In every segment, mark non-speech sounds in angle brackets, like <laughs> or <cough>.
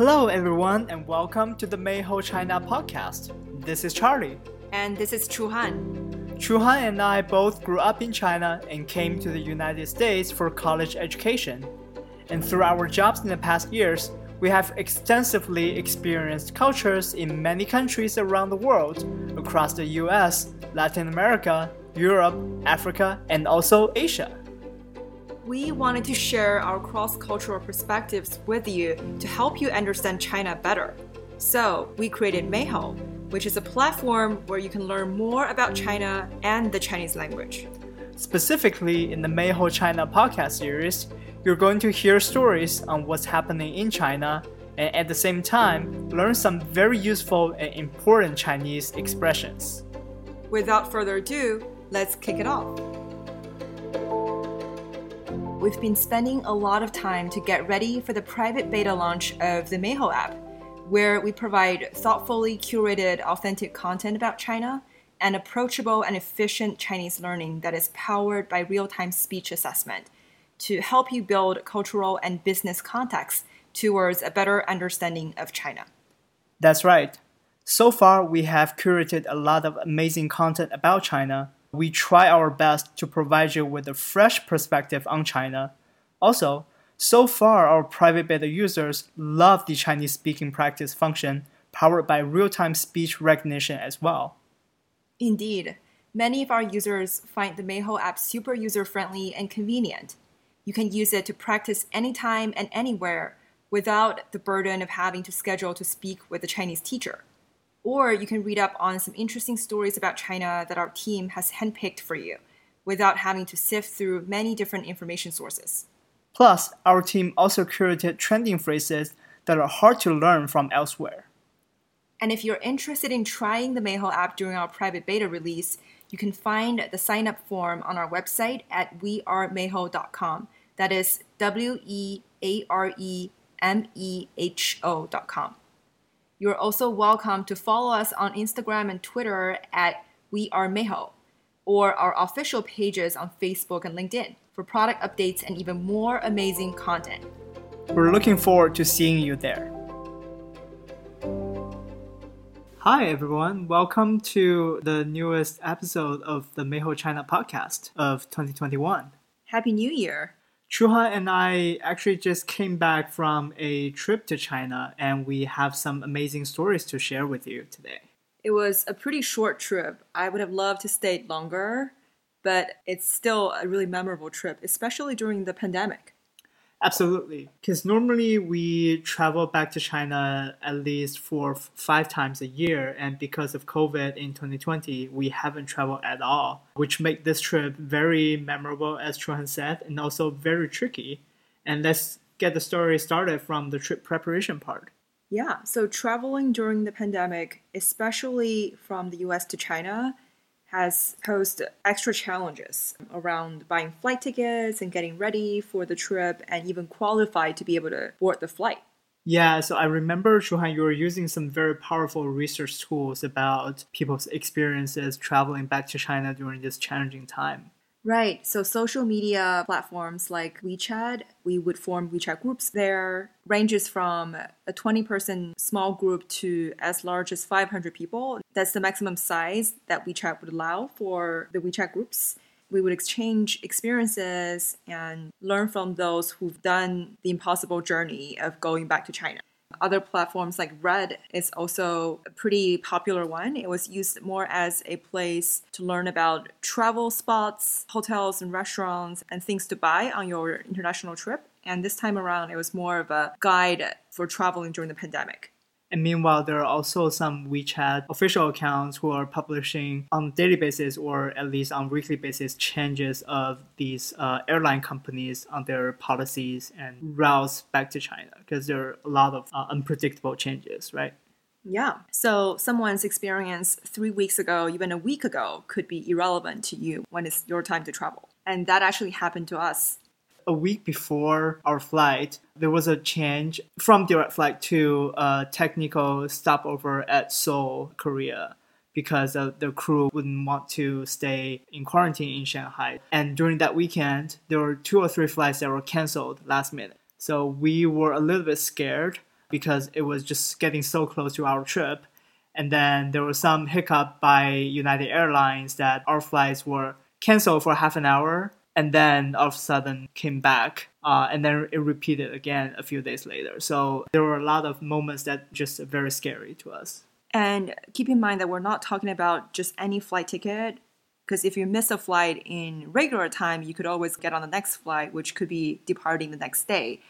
Hello, everyone, and welcome to the Meho China podcast. This is Charlie. And this is Chu Han. Chu Han and I both grew up in China and came to the United States for college education. And through our jobs in the past years, we have extensively experienced cultures in many countries around the world, across the US, Latin America, Europe, Africa, and also Asia. We wanted to share our cross cultural perspectives with you to help you understand China better. So, we created Meho, which is a platform where you can learn more about China and the Chinese language. Specifically, in the Meho China podcast series, you're going to hear stories on what's happening in China and at the same time learn some very useful and important Chinese expressions. Without further ado, let's kick it off. We've been spending a lot of time to get ready for the private beta launch of the Meho app, where we provide thoughtfully curated, authentic content about China and approachable and efficient Chinese learning that is powered by real time speech assessment to help you build cultural and business contacts towards a better understanding of China. That's right. So far, we have curated a lot of amazing content about China. We try our best to provide you with a fresh perspective on China. Also, so far, our private beta users love the Chinese speaking practice function powered by real time speech recognition as well. Indeed, many of our users find the Meho app super user friendly and convenient. You can use it to practice anytime and anywhere without the burden of having to schedule to speak with a Chinese teacher. Or you can read up on some interesting stories about China that our team has handpicked for you without having to sift through many different information sources. Plus, our team also curated trending phrases that are hard to learn from elsewhere. And if you're interested in trying the Meho app during our private beta release, you can find the sign up form on our website at wearemeho.com. That is W E A R E M E H O.com. You're also welcome to follow us on Instagram and Twitter at We Are Meho or our official pages on Facebook and LinkedIn for product updates and even more amazing content. We're looking forward to seeing you there. Hi, everyone. Welcome to the newest episode of the Meho China podcast of 2021. Happy New Year! Chu Han and I actually just came back from a trip to China, and we have some amazing stories to share with you today. It was a pretty short trip. I would have loved to stay longer, but it's still a really memorable trip, especially during the pandemic. Absolutely. Because normally we travel back to China at least for five times a year. And because of COVID in 2020, we haven't traveled at all, which make this trip very memorable, as Chu Han said, and also very tricky. And let's get the story started from the trip preparation part. Yeah. So traveling during the pandemic, especially from the US to China, has posed extra challenges around buying flight tickets and getting ready for the trip and even qualify to be able to board the flight. Yeah, so I remember, Chu Han, you were using some very powerful research tools about people's experiences traveling back to China during this challenging time. Right. So social media platforms like WeChat, we would form WeChat groups there, ranges from a 20 person small group to as large as 500 people. That's the maximum size that WeChat would allow for the WeChat groups. We would exchange experiences and learn from those who've done the impossible journey of going back to China. Other platforms like Red is also a pretty popular one. It was used more as a place to learn about travel spots, hotels, and restaurants, and things to buy on your international trip. And this time around, it was more of a guide for traveling during the pandemic. And meanwhile, there are also some WeChat official accounts who are publishing on daily basis or at least on weekly basis changes of these uh, airline companies on their policies and routes back to China because there are a lot of uh, unpredictable changes, right? Yeah. So someone's experience three weeks ago, even a week ago, could be irrelevant to you when it's your time to travel. And that actually happened to us a week before our flight, there was a change from direct flight to a technical stopover at Seoul, Korea, because the crew wouldn't want to stay in quarantine in Shanghai. And during that weekend, there were two or three flights that were canceled last minute. So we were a little bit scared because it was just getting so close to our trip. And then there was some hiccup by United Airlines that our flights were canceled for half an hour and then all of a sudden came back uh, and then it repeated again a few days later. So there were a lot of moments that just very scary to us. And keep in mind that we're not talking about just any flight ticket because if you miss a flight in regular time you could always get on the next flight which could be departing the next day.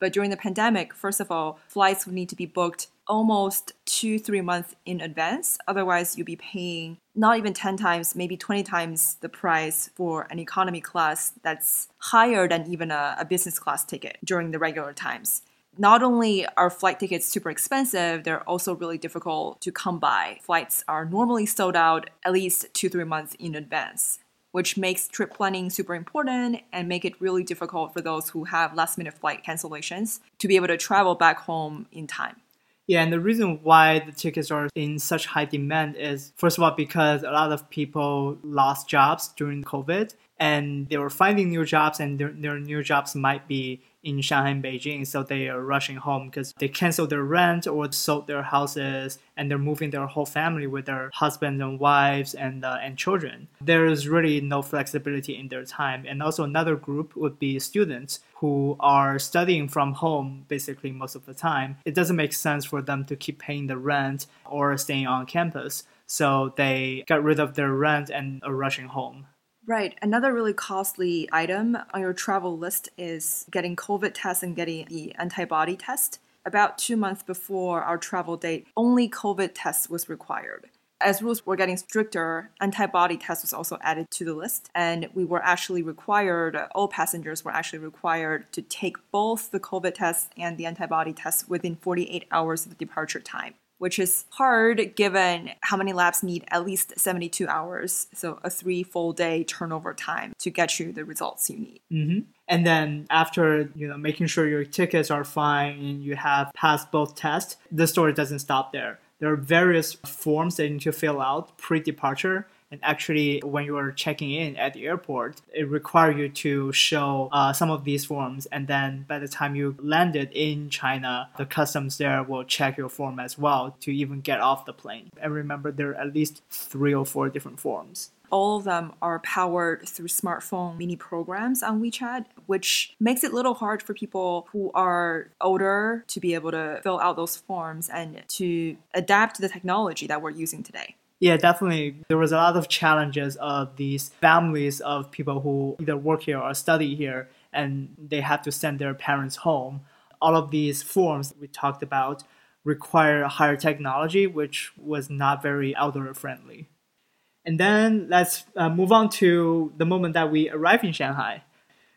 But during the pandemic, first of all, flights would need to be booked almost two, three months in advance. Otherwise, you'll be paying not even 10 times, maybe 20 times the price for an economy class that's higher than even a, a business class ticket during the regular times not only are flight tickets super expensive, they're also really difficult to come by. Flights are normally sold out at least two, three months in advance which makes trip planning super important and make it really difficult for those who have last minute flight cancellations to be able to travel back home in time. Yeah, and the reason why the tickets are in such high demand is first of all because a lot of people lost jobs during COVID and they were finding new jobs and their, their new jobs might be in Shanghai and Beijing, so they are rushing home because they canceled their rent or sold their houses, and they're moving their whole family with their husbands and wives and uh, and children. There is really no flexibility in their time, and also another group would be students who are studying from home basically most of the time. It doesn't make sense for them to keep paying the rent or staying on campus, so they got rid of their rent and are rushing home. Right. Another really costly item on your travel list is getting COVID test and getting the antibody test. About two months before our travel date, only COVID test was required. As rules were getting stricter, antibody test was also added to the list, and we were actually required, all passengers were actually required to take both the COVID test and the antibody test within 48 hours of the departure time which is hard given how many labs need at least 72 hours. So a three full day turnover time to get you the results you need. Mm-hmm. And then after you know making sure your tickets are fine and you have passed both tests, the story doesn't stop there. There are various forms that you need to fill out pre-departure and actually, when you are checking in at the airport, it requires you to show uh, some of these forms. And then by the time you landed in China, the customs there will check your form as well to even get off the plane. And remember, there are at least three or four different forms all of them are powered through smartphone mini programs on WeChat, which makes it a little hard for people who are older to be able to fill out those forms and to adapt to the technology that we're using today. Yeah, definitely. There was a lot of challenges of these families of people who either work here or study here, and they have to send their parents home. All of these forms we talked about require higher technology, which was not very outdoor friendly. And then let's uh, move on to the moment that we arrive in Shanghai.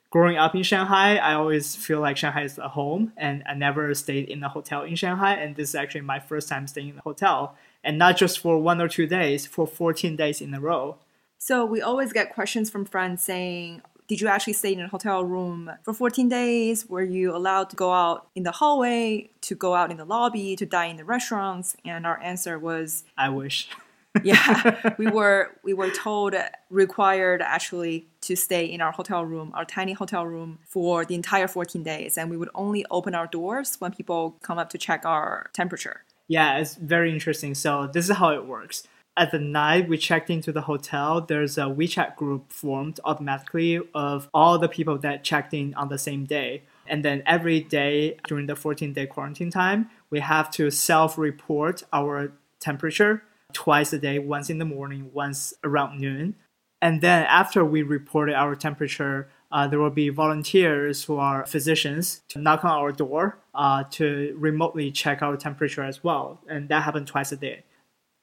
Growing up in Shanghai, I always feel like Shanghai is a home, and I never stayed in a hotel in Shanghai. And this is actually my first time staying in a hotel and not just for one or two days, for 14 days in a row. So we always get questions from friends saying, did you actually stay in a hotel room for 14 days? Were you allowed to go out in the hallway, to go out in the lobby, to dine in the restaurants? And our answer was I wish. <laughs> yeah, <laughs> we were we were told required actually to stay in our hotel room, our tiny hotel room for the entire 14 days and we would only open our doors when people come up to check our temperature. Yeah, it's very interesting. So this is how it works. At the night we checked into the hotel, there's a WeChat group formed automatically of all the people that checked in on the same day. And then every day during the 14 day quarantine time, we have to self report our temperature twice a day, once in the morning, once around noon. And then after we reported our temperature, uh, there will be volunteers who are physicians to knock on our door uh, to remotely check our temperature as well. And that happened twice a day.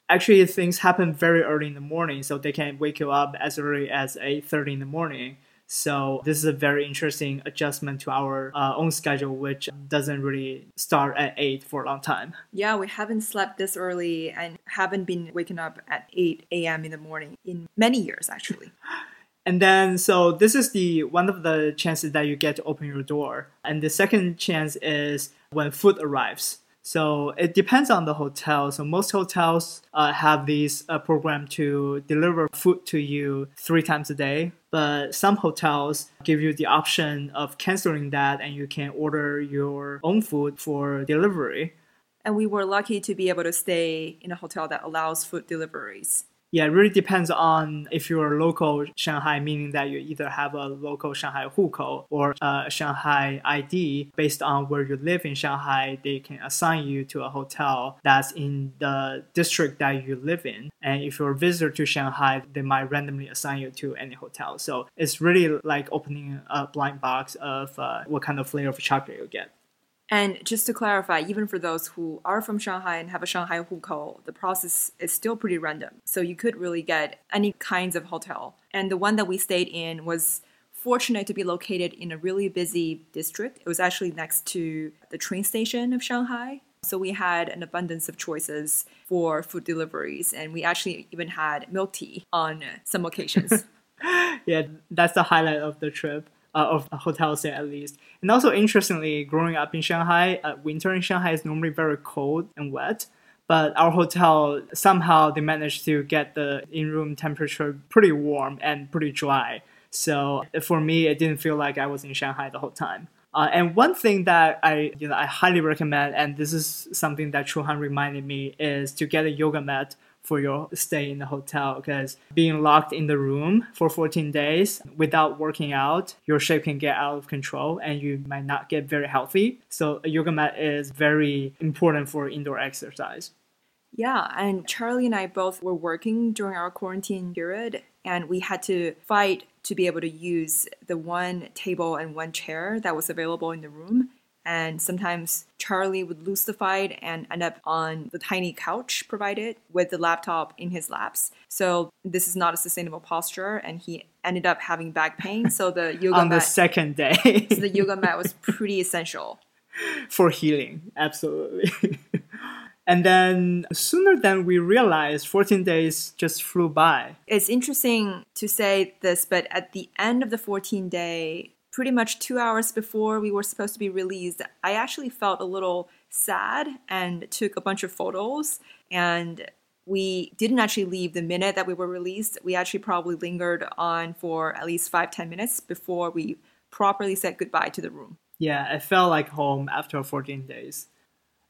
Actually, things happen very early in the morning, so they can wake you up as early as 8.30 in the morning. So this is a very interesting adjustment to our uh, own schedule, which doesn't really start at 8 for a long time. Yeah, we haven't slept this early and haven't been waking up at 8 a.m. in the morning in many years, actually. <laughs> And then, so this is the one of the chances that you get to open your door. And the second chance is when food arrives. So it depends on the hotel. So most hotels uh, have these uh, program to deliver food to you three times a day. But some hotels give you the option of canceling that, and you can order your own food for delivery. And we were lucky to be able to stay in a hotel that allows food deliveries. Yeah, it really depends on if you're local Shanghai, meaning that you either have a local Shanghai hukou or a Shanghai ID. Based on where you live in Shanghai, they can assign you to a hotel that's in the district that you live in. And if you're a visitor to Shanghai, they might randomly assign you to any hotel. So it's really like opening a blind box of uh, what kind of flavor of chocolate you get. And just to clarify, even for those who are from Shanghai and have a Shanghai hukou, the process is still pretty random. So you could really get any kinds of hotel. And the one that we stayed in was fortunate to be located in a really busy district. It was actually next to the train station of Shanghai. So we had an abundance of choices for food deliveries, and we actually even had milk tea on some occasions. <laughs> yeah, that's the highlight of the trip uh, of hotels there at least. And also interestingly, growing up in Shanghai, uh, winter in Shanghai is normally very cold and wet. But our hotel somehow they managed to get the in-room temperature pretty warm and pretty dry. So for me, it didn't feel like I was in Shanghai the whole time. Uh, and one thing that I, you know, I highly recommend, and this is something that Chuhan reminded me, is to get a yoga mat for your stay in the hotel because being locked in the room for 14 days without working out, your shape can get out of control and you might not get very healthy. So a yoga mat is very important for indoor exercise. Yeah, and Charlie and I both were working during our quarantine period and we had to fight to be able to use the one table and one chair that was available in the room and sometimes Charlie would lose the fight and end up on the tiny couch provided with the laptop in his laps. So this is not a sustainable posture, and he ended up having back pain. So the <laughs> yoga on mat, the second day, <laughs> so the yoga mat was pretty essential for healing. Absolutely. <laughs> And then sooner than we realized, 14 days just flew by. It's interesting to say this, but at the end of the 14 day pretty much two hours before we were supposed to be released, I actually felt a little sad and took a bunch of photos. And we didn't actually leave the minute that we were released. We actually probably lingered on for at least five, ten minutes before we properly said goodbye to the room. Yeah, it felt like home after 14 days.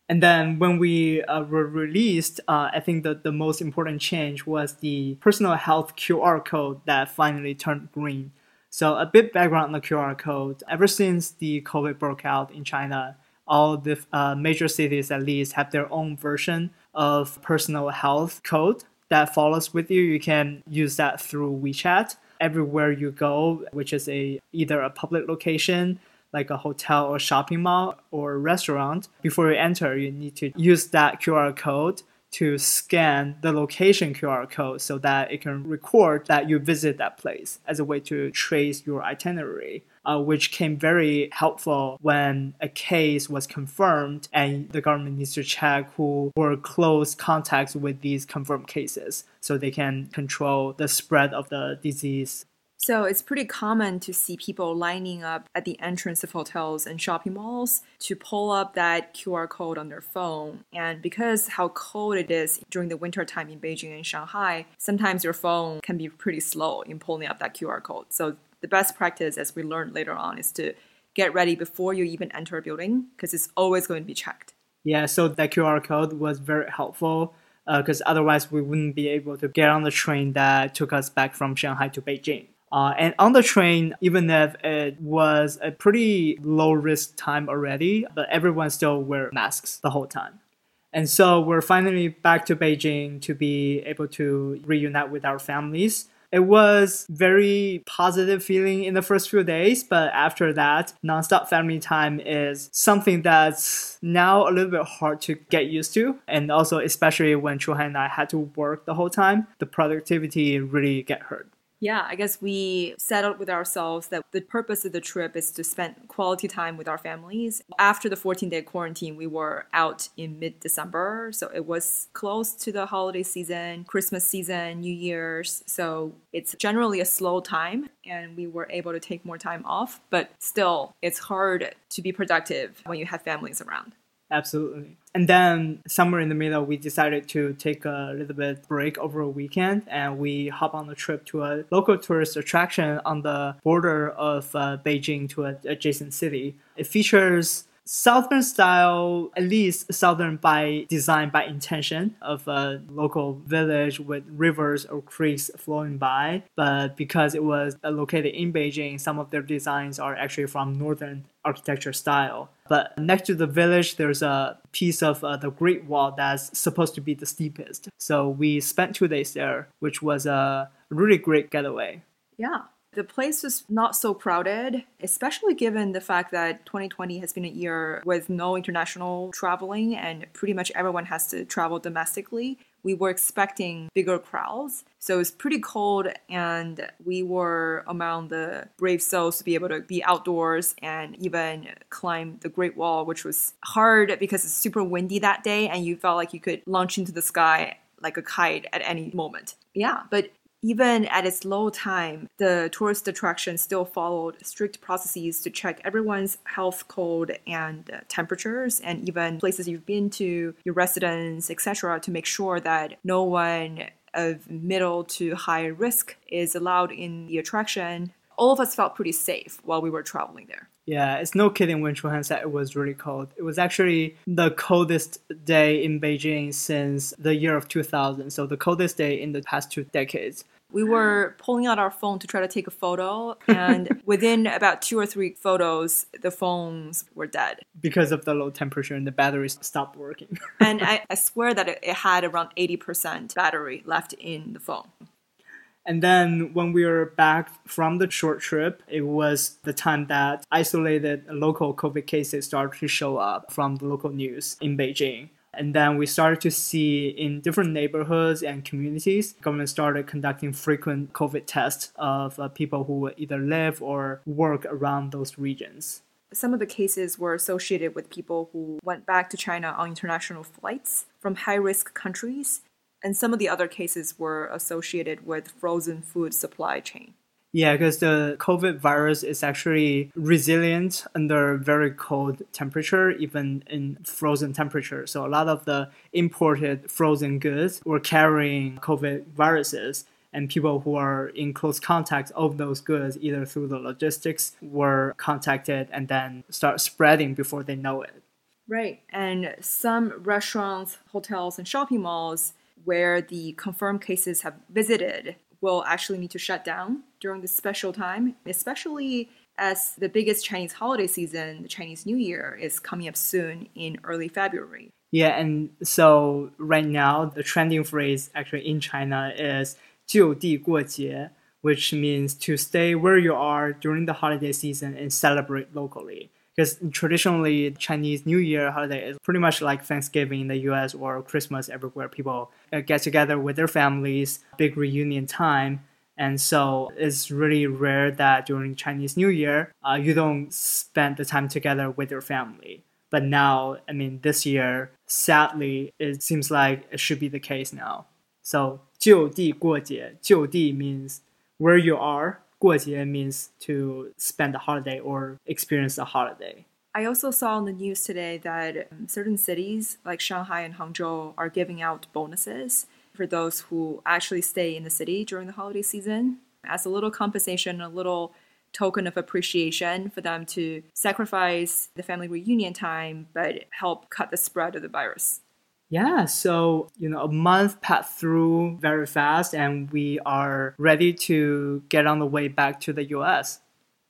And then when we uh, were released, uh, I think that the most important change was the personal health QR code that finally turned green. So a bit background on the QR code. Ever since the COVID broke out in China, all the uh, major cities at least have their own version of personal health code that follows with you. You can use that through WeChat everywhere you go, which is a either a public location like a hotel or shopping mall or restaurant. Before you enter, you need to use that QR code to scan the location QR code so that it can record that you visit that place as a way to trace your itinerary, uh, which came very helpful when a case was confirmed and the government needs to check who were close contacts with these confirmed cases so they can control the spread of the disease so it's pretty common to see people lining up at the entrance of hotels and shopping malls to pull up that QR code on their phone. And because how cold it is during the winter time in Beijing and Shanghai, sometimes your phone can be pretty slow in pulling up that QR code. So the best practice, as we learned later on, is to get ready before you even enter a building because it's always going to be checked. Yeah, so that QR code was very helpful because uh, otherwise we wouldn't be able to get on the train that took us back from Shanghai to Beijing. Uh, and on the train, even if it was a pretty low risk time already, but everyone still wear masks the whole time. And so we're finally back to Beijing to be able to reunite with our families. It was very positive feeling in the first few days, but after that, nonstop family time is something that's now a little bit hard to get used to. And also, especially when Chuhan and I had to work the whole time, the productivity really get hurt. Yeah, I guess we settled with ourselves that the purpose of the trip is to spend quality time with our families. After the 14 day quarantine, we were out in mid December. So it was close to the holiday season, Christmas season, New Year's. So it's generally a slow time and we were able to take more time off. But still, it's hard to be productive when you have families around. Absolutely. And then somewhere in the middle, we decided to take a little bit break over a weekend, and we hop on a trip to a local tourist attraction on the border of uh, Beijing to an adjacent city. It features Southern style, at least Southern by design, by intention of a local village with rivers or creeks flowing by. But because it was located in Beijing, some of their designs are actually from Northern architecture style. But next to the village, there's a piece of uh, the Great Wall that's supposed to be the steepest. So we spent two days there, which was a really great getaway. Yeah. The place was not so crowded, especially given the fact that 2020 has been a year with no international traveling and pretty much everyone has to travel domestically. We were expecting bigger crowds. So it was pretty cold, and we were among the brave souls to be able to be outdoors and even climb the Great Wall, which was hard because it's super windy that day, and you felt like you could launch into the sky like a kite at any moment. Yeah, but even at its low time, the tourist attraction still followed strict processes to check everyone's health code and uh, temperatures, and even places you've been to, your residence, etc., to make sure that no one of middle to high risk is allowed in the attraction. All of us felt pretty safe while we were traveling there. Yeah, it's no kidding when Chuhan said it was really cold. It was actually the coldest day in Beijing since the year of 2000, so the coldest day in the past two decades. We were pulling out our phone to try to take a photo, and <laughs> within about two or three photos, the phones were dead. Because of the low temperature and the batteries stopped working. and <laughs> I, I, swear that it, it had around 80% battery left in the phone. And then when we were back from the short trip, it was the time that isolated local COVID cases started to show up from the local news in Beijing. And then we started to see in different neighborhoods and communities, government started conducting frequent COVID tests of uh, people who either live or work around those regions. Some of the cases were associated with people who went back to China on international flights from high risk countries and some of the other cases were associated with frozen food supply chain. Yeah, because the COVID virus is actually resilient under very cold temperature, even in frozen temperature. So a lot of the imported frozen goods were carrying COVID viruses. And people who are in close contact of those goods, either through the logistics, were contacted and then start spreading before they know it. Right. And some restaurants, hotels, and shopping malls where the confirmed cases have visited will actually need to shut down during this special time, especially as the biggest Chinese holiday season, the Chinese New Year, is coming up soon in early February. Yeah, and so right now, the trending phrase actually in China is 就地过节, which means to stay where you are during the holiday season and celebrate locally because traditionally Chinese New Year holiday is pretty much like Thanksgiving in the U.S. or Christmas everywhere. People uh, get together with their families, big reunion time. And so it's really rare that during Chinese New Year, uh, you don't spend the time together with your family. But now, I mean, this year, sadly, it seems like it should be the case now. So 就地过节,就地 means where you are 过节 means to spend a holiday or experience a holiday. I also saw on the news today that um, certain cities like Shanghai and Hangzhou are giving out bonuses for those who actually stay in the city during the holiday season as a little compensation, a little token of appreciation for them to sacrifice the family reunion time but help cut the spread of the virus. Yeah, so you know, a month passed through very fast, and we are ready to get on the way back to the US.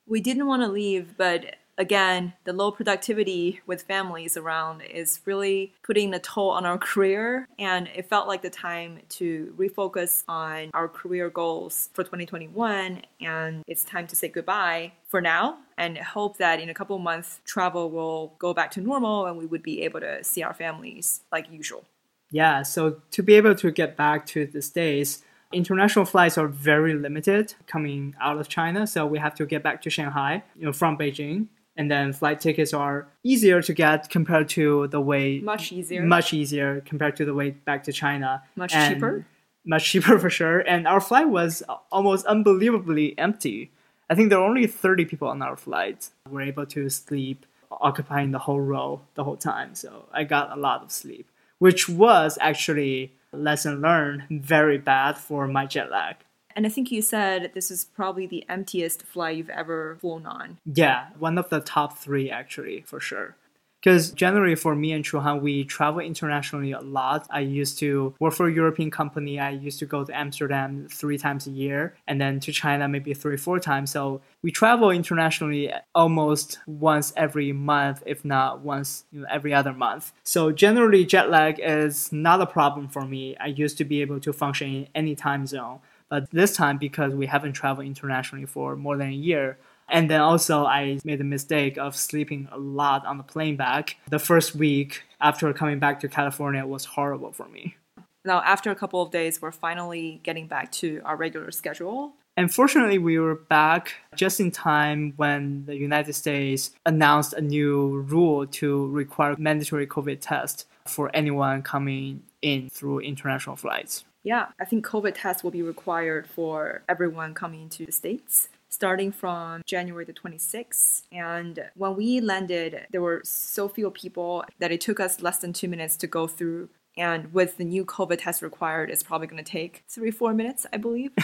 We didn't want to leave, but again, the low productivity with families around is really putting a toll on our <laughs> career. And it felt like the time to refocus on our career goals for 2021. And it's time to say goodbye for now and hope that in a couple months, travel will go back to normal and we would be able to see our families like usual. Yeah, so to be able to get back to the States, international flights are very limited coming out of China. So we have to get back to Shanghai, you know, from Beijing and then flight tickets are easier to get compared to the way much easier. Much easier compared to the way back to China. Much and cheaper? Much cheaper <laughs> for sure. And our flight was almost unbelievably empty. I think there were only 30 people on our flight. We were able to sleep occupying the whole row the whole time. So I got a lot of sleep which was actually lesson learned very bad for my jet lag and I think you said this is probably the emptiest flight you've ever flown on. Yeah, one of the top three, actually, for sure. Because generally for me and Chuhan, we travel internationally a lot. I used to work for a European company. I used to go to Amsterdam three times a year and then to China maybe three, four times. So we travel internationally almost once every month, if not once you know, every other month. So generally jet lag is not a problem for me. I used to be able to function in any time zone. But this time, because we haven't traveled internationally for more than a year, and then also, I made the mistake of sleeping a lot on the plane back. The first week after coming back to California was horrible for me. Now, after a couple of days, we're finally getting back to our regular schedule. And fortunately, we were back just in time when the United States announced a new rule to require mandatory COVID test for anyone coming in through international flights. Yeah, I think COVID tests will be required for everyone coming into the States starting from January the 26th. And when we landed, there were so few people that it took us less than two minutes to go through. And with the new COVID test required, it's probably going to take three, four minutes, I believe. <laughs>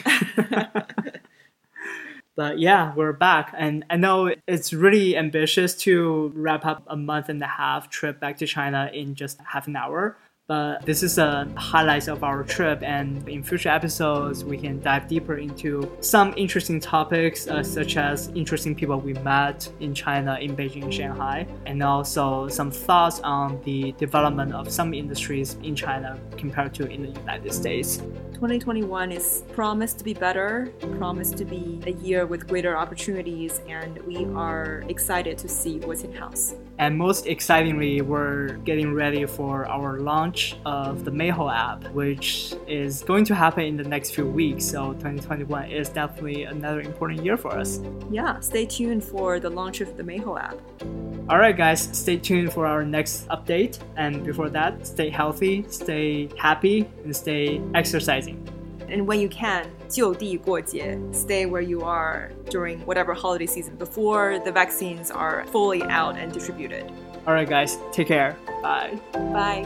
but yeah, we're back. And I know it's really ambitious to wrap up a month and a half trip back to China in just half an hour. But this is a highlights of our trip, and in future episodes, we can dive deeper into some interesting topics, uh, such as interesting people we met in China, in Beijing, Shanghai, and also some thoughts on the development of some industries in China compared to in the United States. 2021 is promised to be better, promised to be a year with greater opportunities, and we are excited to see what's in house. And most excitingly, we're getting ready for our launch of the Meho app, which is going to happen in the next few weeks. So 2021 is definitely another important year for us. Yeah, stay tuned for the launch of the Meho app. All right, guys, stay tuned for our next update. And before that, stay healthy, stay happy, and stay exercising. And when you can, 就地过节, stay where you are during whatever holiday season before the vaccines are fully out and distributed. All right, guys, take care. Bye. Bye.